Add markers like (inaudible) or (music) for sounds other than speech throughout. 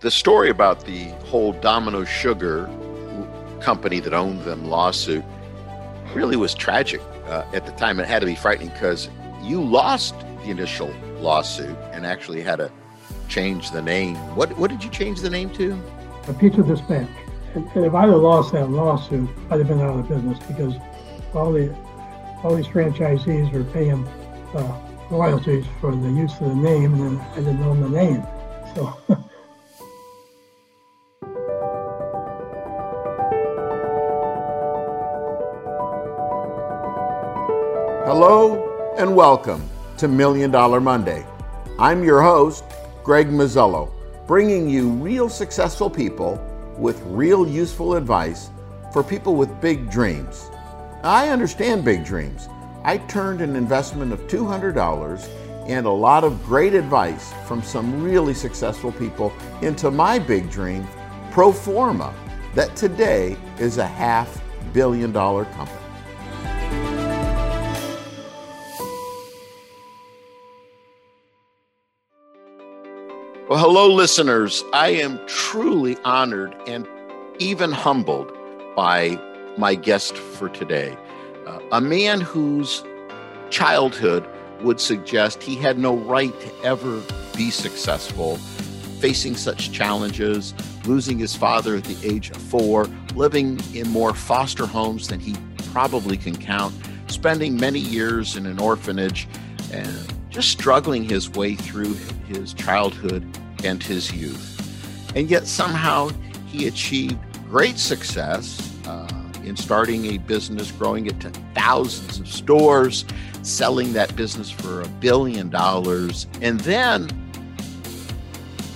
the story about the whole Domino Sugar company that owned them lawsuit really was tragic uh, at the time. It had to be frightening because you lost the initial lawsuit and actually had to change the name. What what did you change the name to? A Pizza Dispatch. And, and if I'd have lost that lawsuit, I'd have been out of business because all the all these franchisees were paying uh, royalties for the use of the name, and I didn't own the name. So. (laughs) and welcome to Million Dollar Monday. I'm your host, Greg Muzzillo, bringing you real successful people with real useful advice for people with big dreams. I understand big dreams. I turned an investment of $200 and a lot of great advice from some really successful people into my big dream, Proforma, that today is a half billion dollar company. Well, hello, listeners. I am truly honored and even humbled by my guest for today. Uh, a man whose childhood would suggest he had no right to ever be successful, facing such challenges, losing his father at the age of four, living in more foster homes than he probably can count, spending many years in an orphanage, and just struggling his way through his childhood and his youth. And yet somehow he achieved great success uh, in starting a business, growing it to thousands of stores, selling that business for a billion dollars, and then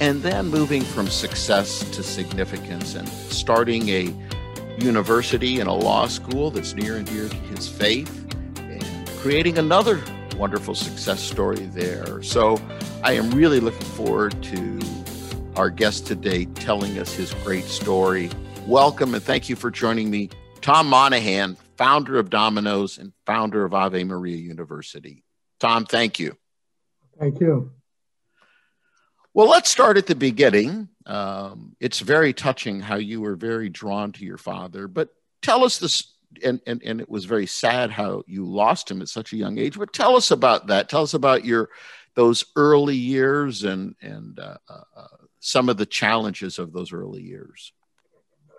and then moving from success to significance and starting a university and a law school that's near and dear to his faith and creating another wonderful success story there. So I am really looking forward to our guest today telling us his great story. Welcome and thank you for joining me, Tom Monaghan, founder of Domino's and founder of Ave Maria University. Tom, thank you. Thank you. Well, let's start at the beginning. Um, it's very touching how you were very drawn to your father, but tell us this and, and and it was very sad how you lost him at such a young age. But tell us about that. Tell us about your those early years and and uh, uh, uh some of the challenges of those early years.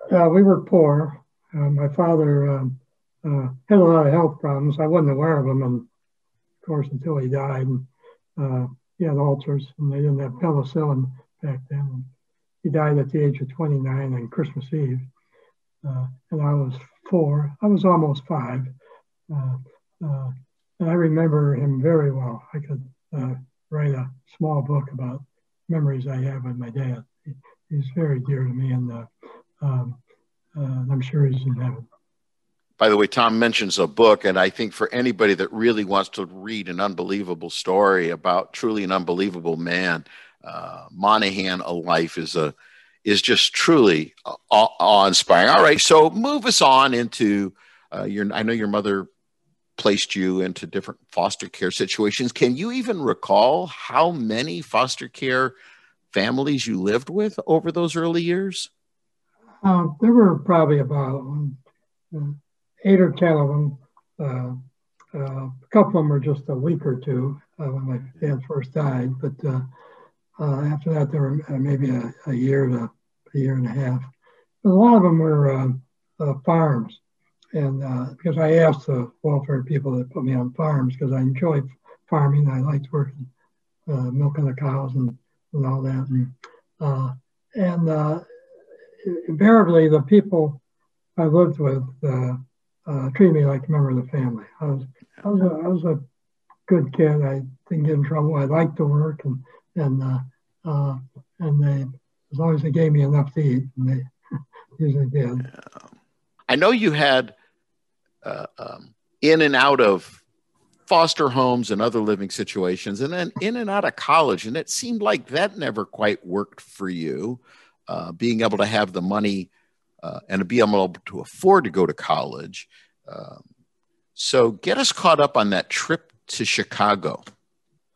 We were poor. Uh, my father um, uh, had a lot of health problems. I wasn't aware of them, and of course, until he died, and, he had ulcers, and they didn't have penicillin back then. He died at the age of 29 on Christmas Eve, and I was four. I was almost five. And I remember him very well. I could uh, write a small book about memories I have with my dad. He, he's very dear to me, and uh, um, uh, I'm sure he's in heaven. By the way, Tom mentions a book, and I think for anybody that really wants to read an unbelievable story about truly an unbelievable man, uh, Monaghan, A Life is a is just truly awe-inspiring. All right, so move us on into uh, your. I know your mother placed you into different foster care situations. Can you even recall how many foster care families you lived with over those early years? Uh, there were probably about uh, eight or ten of them. Uh, uh, a couple of them were just a week or two uh, when my dad first died, but uh, after that, there were uh, maybe a, a, year to a year and a half. But a lot of them were uh, uh farms, and uh, because I asked the welfare people to put me on farms because I enjoyed farming, I liked working, milking the cows and, and all that, and and invariably the people I lived with treated me like a member of the family. I was I was a, I was a good kid. I didn't get in trouble. I liked to work and and uh, uh, and they as long as they gave me enough to eat, and they (laughs) usually did. Yeah. I know you had uh, um, in and out of foster homes and other living situations, and then in and out of college, and it seemed like that never quite worked for you. Uh, being able to have the money uh, and to be able to afford to go to college. Um, so, get us caught up on that trip to Chicago.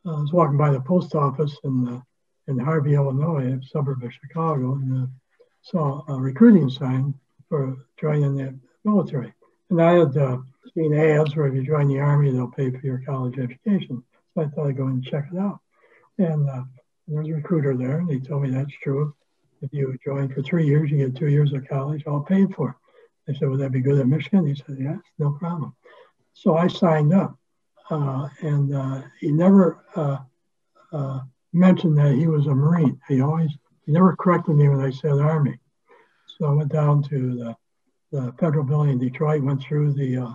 I was walking by the post office and in Harvey, Illinois, a suburb of Chicago, and uh, saw a recruiting sign for joining the military. And I had uh, seen ads where if you join the Army, they'll pay for your college education. So I thought I'd go and check it out. And uh, there was a recruiter there, and he told me that's true. If you join for three years, you get two years of college all paid for. I said, Would that be good at Michigan? He said, Yes, no problem. So I signed up. Uh, and uh, he never uh, uh, mentioned that he was a Marine. He always, he never corrected me when I said Army. So I went down to the, the federal building in Detroit, went through the uh,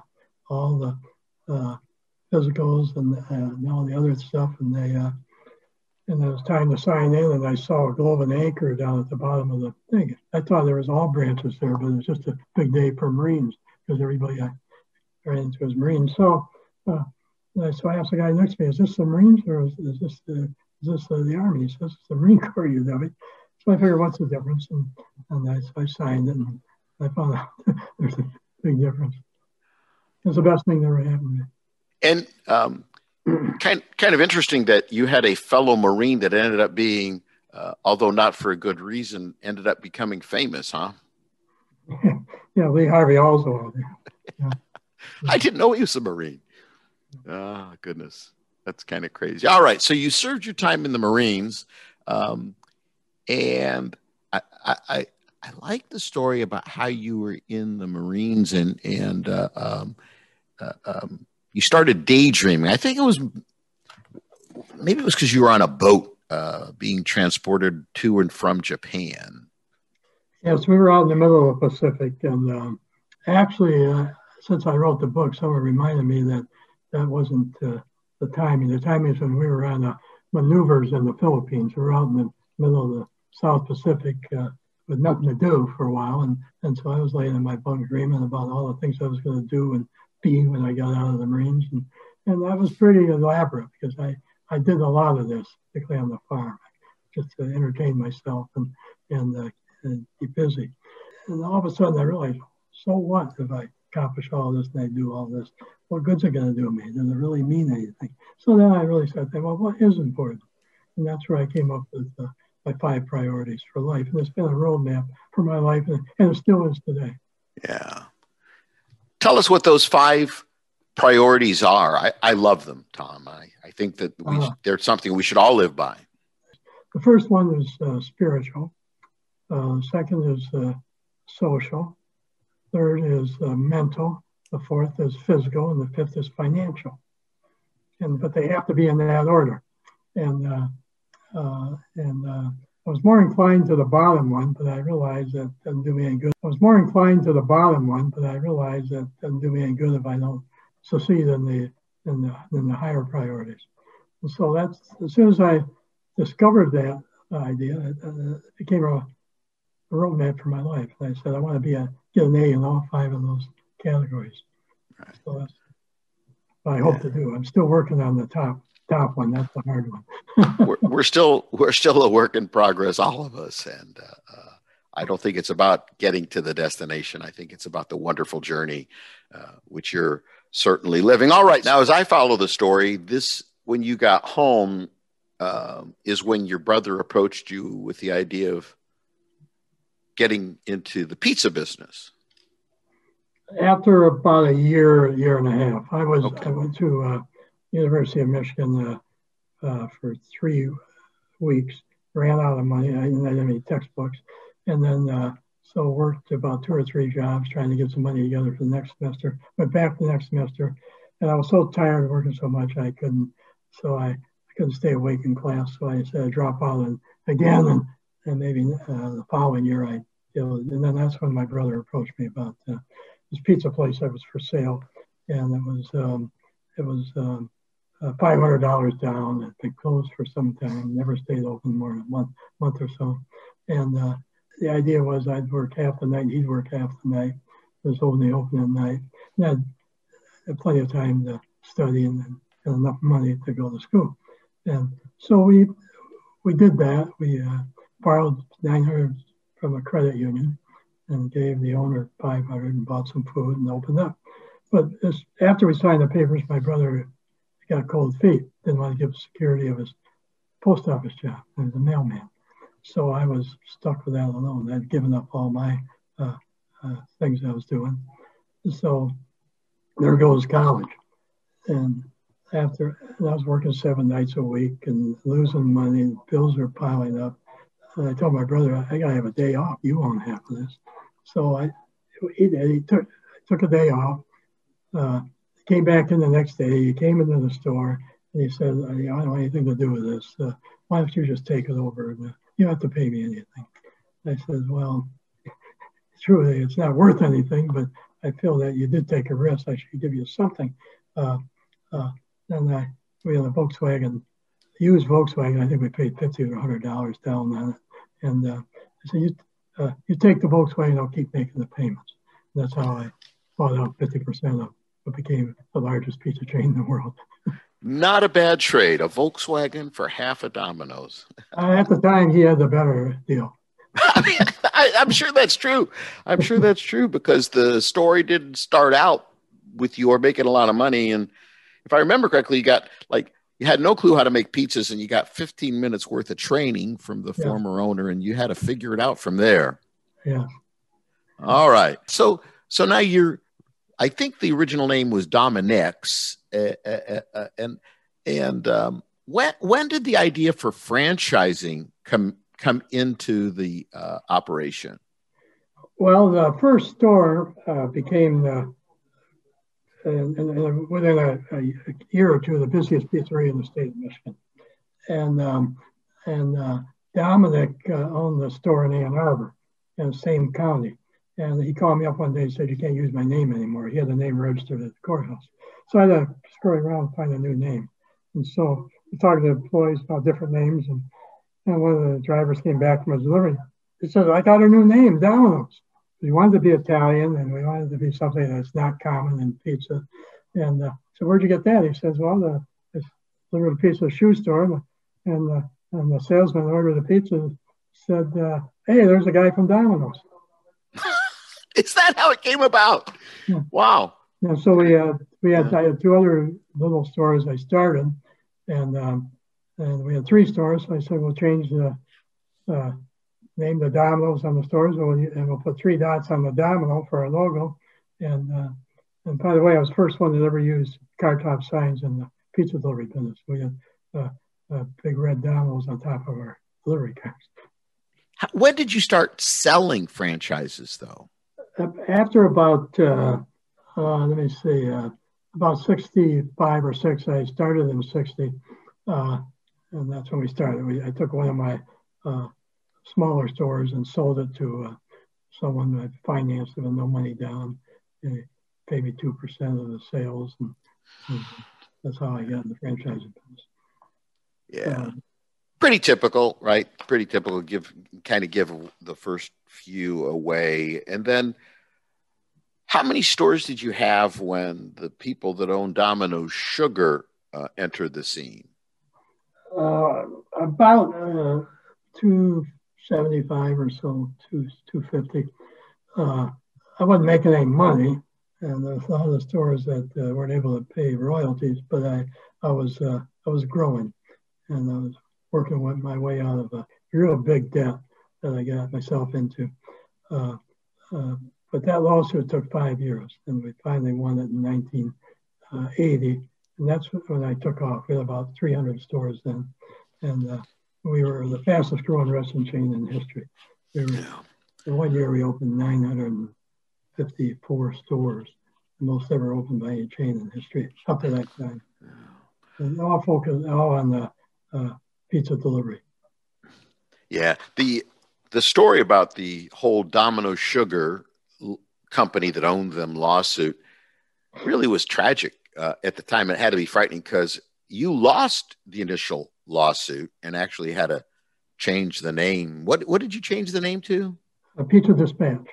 all the uh, physicals and, and all the other stuff, and they and it was time to sign in, and I saw a globe and anchor down at the bottom of the thing. I thought there was all branches there, but it was just a big day for Marines because everybody I ran into was Marines. So, uh, so I asked the guy next to me, "Is this the Marines or is, is this the is this the, the Army?" He says, "It's the Marine Corps, you dummy." So I figured, what's the difference? And, and I, I signed it, and I found out (laughs) there's a big difference. It's the best thing that ever happened to me. And um, (clears throat) kind kind of interesting that you had a fellow Marine that ended up being, uh, although not for a good reason, ended up becoming famous, huh? (laughs) yeah, Lee Harvey Oswald. Yeah. (laughs) I didn't know he was a Marine. Oh, goodness. That's kind of crazy. All right. So you served your time in the Marines. Um, and I, I, I like the story about how you were in the Marines and, and uh, um, uh, um, you started daydreaming. I think it was maybe it was because you were on a boat uh, being transported to and from Japan. Yes, we were out in the middle of the Pacific, and um, actually, uh, since I wrote the book, someone reminded me that that wasn't uh, the timing. The timing is when we were on maneuvers in the Philippines. We were out in the middle of the South Pacific uh, with nothing to do for a while, and and so I was laying in my bunk dreaming about all the things I was going to do and be when I got out of the Marines. And, and that was pretty elaborate because I, I did a lot of this, particularly on the farm, just to entertain myself and, and, uh, and keep busy. And all of a sudden I realized, so what if I accomplish all this and I do all this? What good's it going to do me? Does it really mean anything? So then I really started thinking, well, what is important? And that's where I came up with uh, my five priorities for life. And it's been a roadmap for my life, and, and it still is today. Yeah. Tell us what those five priorities are. I, I love them, Tom. I, I think that we, uh, they're something we should all live by. The first one is uh, spiritual. Uh, second is uh, social. Third is uh, mental. The fourth is physical, and the fifth is financial. And but they have to be in that order. And uh, and I was more inclined to the bottom one, but I realized that doesn't do me any good. I was more inclined to the bottom one, but I realized that doesn't do me any good if I don't succeed in the in the, in the higher priorities. And so that's as soon as I discovered that idea, it, it became a, a roadmap for my life. And I said I want to be a get an A in all five of those categories. Right. So that's what I hope yeah. to do. I'm still working on the top top one. That's the hard one. We're, we're, still we're still a work in progress, all of us, and uh, uh, I don't think it's about getting to the destination. I think it's about the wonderful journey, uh, which you're certainly living. All right, now as I follow the story, this when you got home um, is when your brother approached you with the idea of getting into the pizza business. After about a year, year and a half, I was okay. I went to uh, University of Michigan uh, for three weeks. Ran out of money. I didn't have any textbooks, and then uh, so worked about two or three jobs trying to get some money together for the next semester. Went back the next semester, and I was so tired of working so much I couldn't. So I, I couldn't stay awake in class. So I said I'd drop out and again, and, and maybe uh, the following year I. Know, and then that's when my brother approached me about uh, this pizza place that was for sale, and it was um, it was um, uh, $500 down. Been closed for some time, never stayed open more than a month, month or so. And uh, the idea was I'd work half the night, he'd work half the night. It was only open at night. And I had plenty of time to study and, and enough money to go to school. And so we we did that. We uh, borrowed 900 from a credit union and gave the owner 500 and bought some food and opened up. But after we signed the papers, my brother got cold feet. Didn't want to give security of his post office job. I was a mailman. So I was stuck with that alone. I'd given up all my uh, uh, things I was doing. So there goes college. And after and I was working seven nights a week and losing money, bills were piling up. And I told my brother, I gotta have a day off. You won't have this. So I he, he took took a day off. Uh, came back in the next day. He came into the store and he said, I don't want anything to do with this. Uh, why don't you just take it over? Uh, you don't have to pay me anything. I said, well, (laughs) truly, it's not worth anything, but I feel that you did take a risk. I should give you something. Uh, uh, and I, we had a Volkswagen, used Volkswagen. I think we paid fifty or hundred dollars down on it. And uh, I said, you, uh, you take the Volkswagen, I'll keep making the payments. And that's how I bought out fifty percent of what became the largest pizza chain in the world. Not a bad trade. A Volkswagen for half a Domino's. Uh, at the time, he had the better deal. (laughs) I mean, I, I'm sure that's true. I'm sure that's true because the story didn't start out with you or making a lot of money. And if I remember correctly, you got like you had no clue how to make pizzas, and you got 15 minutes worth of training from the yeah. former owner, and you had to figure it out from there. Yeah. All right. So so now you're. I think the original name was DomiNick's, uh, uh, uh, and and um, when when did the idea for franchising come come into the uh, operation? Well, the first store uh, became the, and, and within a, a, year or two, the busiest pizzeria in the state of Michigan. And, um, and uh, Dominic uh, owned the store in Ann Arbor in the same county. And he called me up one day and said, You can't use my name anymore. He had the name registered at the courthouse. So I had to scurry around and find a new name. And so we talked to employees about different names. And and one of the drivers came back from his delivery. He said, I got a new name, Domino's. We wanted to be Italian and we wanted to be something that's not common in pizza. And uh, so where'd you get that? He says, well, the, I delivered a pizza shoe store and, and, uh, and the salesman ordered the pizza said, uh, hey, there's a guy from Domino's. (laughs) Is that how it came about? Yeah. Wow. And so we had, we had, I had two other little stores I started and um, and we had three stores. So I said, we'll change the uh, name the Domino's on the stores, and we'll put three dots on the Domino for our logo. And uh, and by the way, I was the first one that ever used car top signs in the pizza delivery business. We had uh, uh, big red Domino's on top of our delivery cars. When did you start selling franchises, though? After about, uh, uh, let me see, uh, about 65 or 6, I started in 60. Uh, and that's when we started. We, I took one of my uh, smaller stores and sold it to uh, someone that financed it with no money down. They paid me two percent of the sales, and, and, that's how I got in the franchising business. Yeah, pretty typical, right? Pretty typical. Give kind of give the first few away, and then. How many stores did you have when the people that own Domino's Sugar uh, entered the scene? Uh, about uh, 275 or so, two, 250. Uh, I wasn't making any money, and there's a lot of stores that uh, weren't able to pay royalties, but I, I was, uh, I was growing, and I was working with my way out of a real big debt that I got myself into. Uh, but that lawsuit took five years, and we finally won it in 1980 and that's when I took off. We had about 300 stores then, and uh, we were the fastest growing restaurant chain in history. We were, in one year, we opened 954 stores, the most ever opened by any chain in history up to that time. And all focused all on the uh, pizza delivery. Yeah, the the story about the whole Domino Sugar company that owned them lawsuit really was tragic uh, at the time, it had to be frightening because you lost the initial lawsuit and actually had to change the name. What what did you change the name to? A Pizza Dispatch.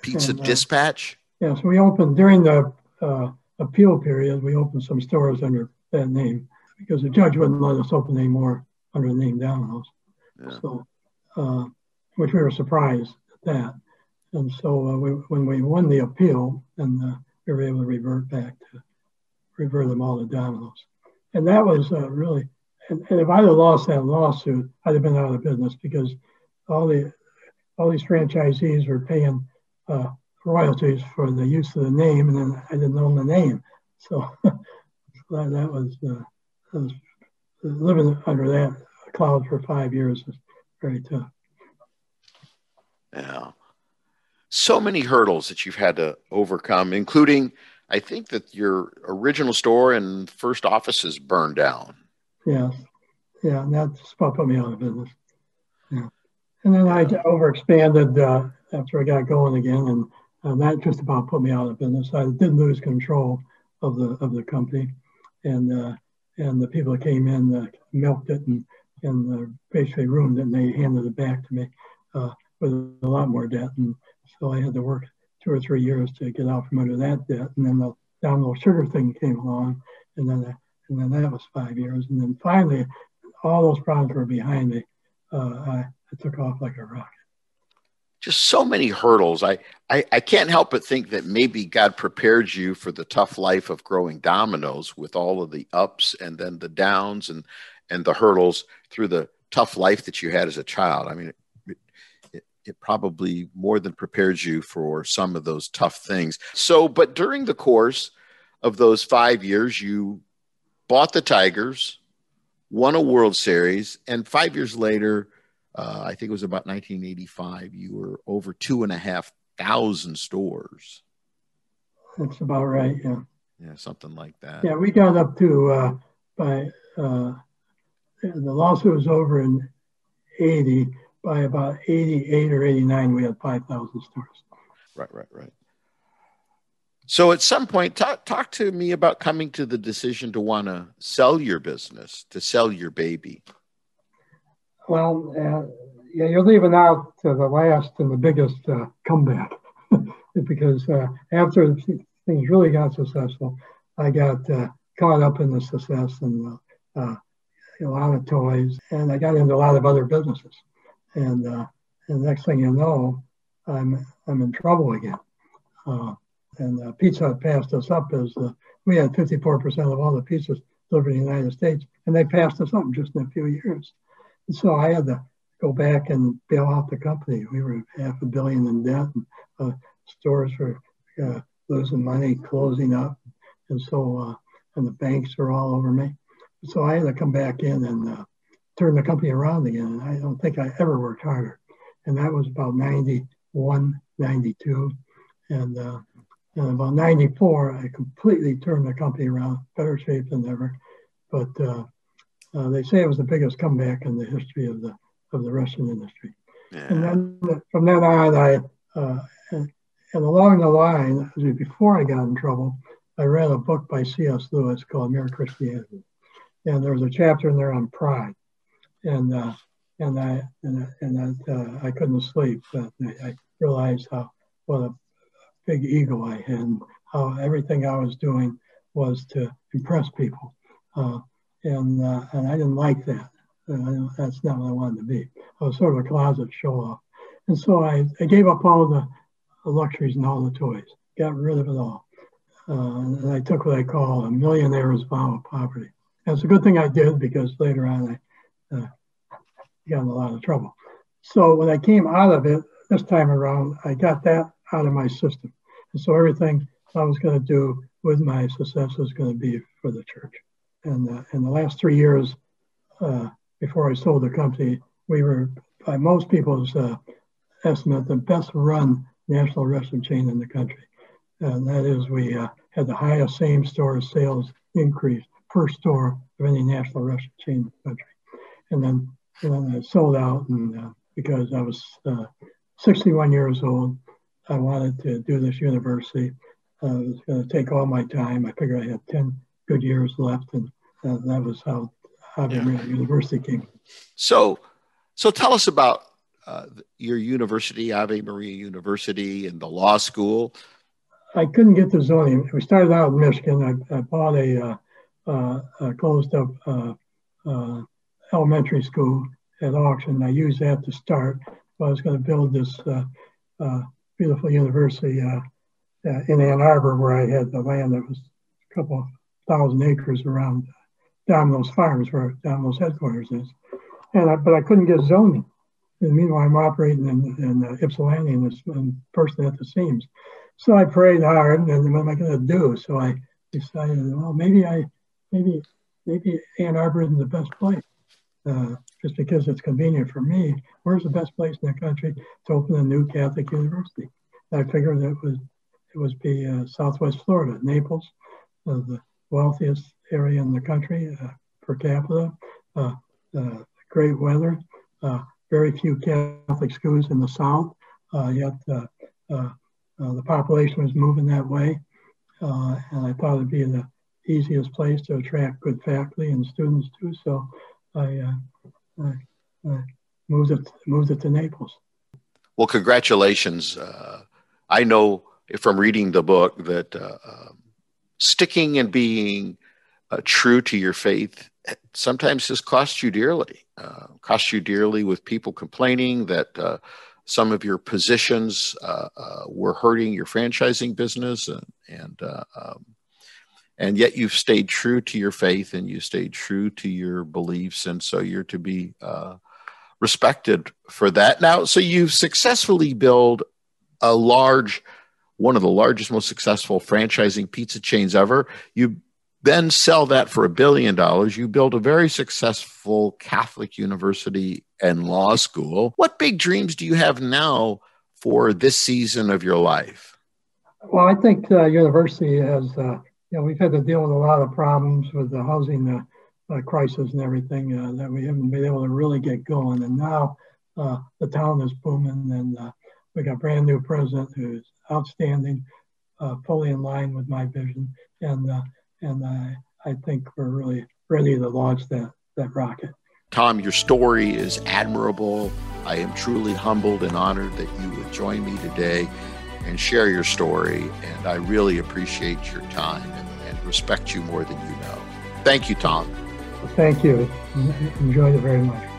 Pizza and, uh, Dispatch. Yeah, so we opened during the uh, appeal period. We opened some stores under that name because the judge wouldn't let us open any more under the name Domino's. Yeah. So, uh, which we were surprised at that. And so uh, we, when we won the appeal and uh, we were able to revert back to revert them all to Domino's. And that was uh, really and, and if I'd have lost that lawsuit, I'd have been out of business because all the all these franchisees were paying uh, royalties for the use of the name, and then I didn't own the name, so (laughs) that, that was, uh, was living under that cloud for five years was very tough. Yeah. So many hurdles that you've had to overcome, including, I think that your original store and first offices burned down. Yeah. Yeah. And that's what put me out of business. Yeah. And then I overexpanded uh, after I got going again, and uh, that just about put me out of business. I did lose control of the of the company, and uh, and the people that came in uh, milked it and and uh, basically ruined it, and they handed it back to me uh, with a lot more debt, and so I had to work two or three years to get out from under that debt, and then the Domino Sugar thing came along, and then uh, and then that was five years, and then finally, all those problems were behind me. I, I took off like a rocket just so many hurdles. I, I, I can't help but think that maybe God prepared you for the tough life of growing Domino's with all of the ups and then the downs and and the hurdles through the tough life that you had as a child. I mean, it, it, it probably more than prepares you for some of those tough things. So, but during the course of those five years, you bought the Tigers, won a World Series, and five years later uh, I think it was about 1985. You were over two and a half thousand stores. That's about right. Yeah. Yeah, something like that. Yeah, we got up to uh, by uh, the lawsuit was over in 80. By about 88 or 89, we had 5,000 stores. Right, right, right. So at some point, talk, talk to me about coming to the decision to want to sell your business, to sell your baby. Well, uh, yeah, you're leaving out uh, the last and the biggest uh, comeback (laughs) because uh, after things really got successful, I got uh, caught up in the success and uh, a lot of toys, and I got into a lot of other businesses. And and the next thing you know, I'm I'm in trouble again. and Pizza Hut passed us up as we had 54% of all the pizzas delivered in the United States, and they passed us up just in a few years. So I had to go back and bail out the company. We were half a billion in debt. And, uh, stores were uh, losing money, closing up, and so uh, and the banks were all over me. So I had to come back in and uh, turn the company around again. And I don't think I ever worked harder. And that was about 91, 92. And, uh, and about 94, I completely turned the company around, better shape than ever. But uh, they say it was the biggest comeback in the history of the of the restaurant industry. Yeah. And then from then on, I uh, and, and, along the line, before I got in trouble, I read a book by C.S. Lewis called Mere Christianity, and there was a chapter in there on pride, and uh, and I and, and I, uh, I couldn't sleep. But I realized how what a big ego I had, and how everything I was doing was to impress people. Uh, and uh, and I didn't like that. That's not what I wanted to be. I was sort of a closet show off, and so I, I gave up all the, luxuries and all the toys, got rid of it all, uh, and I took what I call a millionaire's vow of poverty. And it's a good thing I did because later on I uh, got in a lot of trouble. So when I came out of it this time around, I got that out of my system, and so everything I was going to do with my success was going to be for the church. And uh, in the last three years, uh, before I sold the company, we were, by most people's uh, estimate, the best run national restaurant chain in the country. And that is, we uh, had the highest same store sales increase per store of any national restaurant chain in the country. And then, and then I sold out, and uh, because I was uh, 61 years old, I wanted to do this university. It was going to take all my time. I figured I had 10 good years left, and uh, that was how Ave yeah. Maria University came. So, so tell us about uh, your university, Ave Maria University, and the law school. I couldn't get the zoning. We started out in Michigan. I, I bought a, uh, uh, a closed up uh, uh, elementary school at auction. I used that to start. I was going to build this uh, beautiful university in Ann Arbor, where I had the land that was a couple thousand acres around Domino's Farms, where Domino's headquarters is. And I, but I couldn't get zoning. And meanwhile, I'm operating in, in uh, Ypsilanti and, and person at the seams. So I prayed hard, and what am I going to do? So I decided, well, maybe I, maybe, maybe Ann Arbor isn't the best place, uh, just because it's convenient for me. Where's the best place in the country to open a new Catholic university? I figured it was, it was be uh, Southwest Florida, Naples, uh, the wealthiest area in the country uh, per capita, uh, uh, great weather, very few Catholic schools in the South, yet the population was moving that way. and I thought it'd be the easiest place to attract good faculty and students too. So I, I, I moved it moved it to Naples. Well, congratulations. Uh, I know from reading the book that uh, um, sticking and being uh, true to your faith sometimes has cost you dearly. Uh, cost you dearly with people complaining that uh, some of your positions uh, uh, were hurting your franchising business, and and uh, um, and yet you've stayed true to your faith and you stayed true to your beliefs, and so you're to be respected for that. Now, so you've successfully built a large one of the largest, most successful franchising pizza chains ever. You then sell that for a billion dollars. You build a very successful Catholic university and law school. What big dreams do you have now for this season of your life? Well, I think uh, university has, uh, you know, we've had to deal with a lot of problems with the housing uh, uh crisis and everything uh, that we haven't been able to really get going. And now uh, the town is booming, and we got a brand new president who's outstanding, uh, fully in line with my vision, and uh, and I, I think we're really ready to launch that, that rocket. Tom, your story is admirable. I am truly humbled and honored that you would join me today and share your story. And I really appreciate your time and, and respect you more than you know. Thank you, Tom. Thank you. Enjoyed it very much.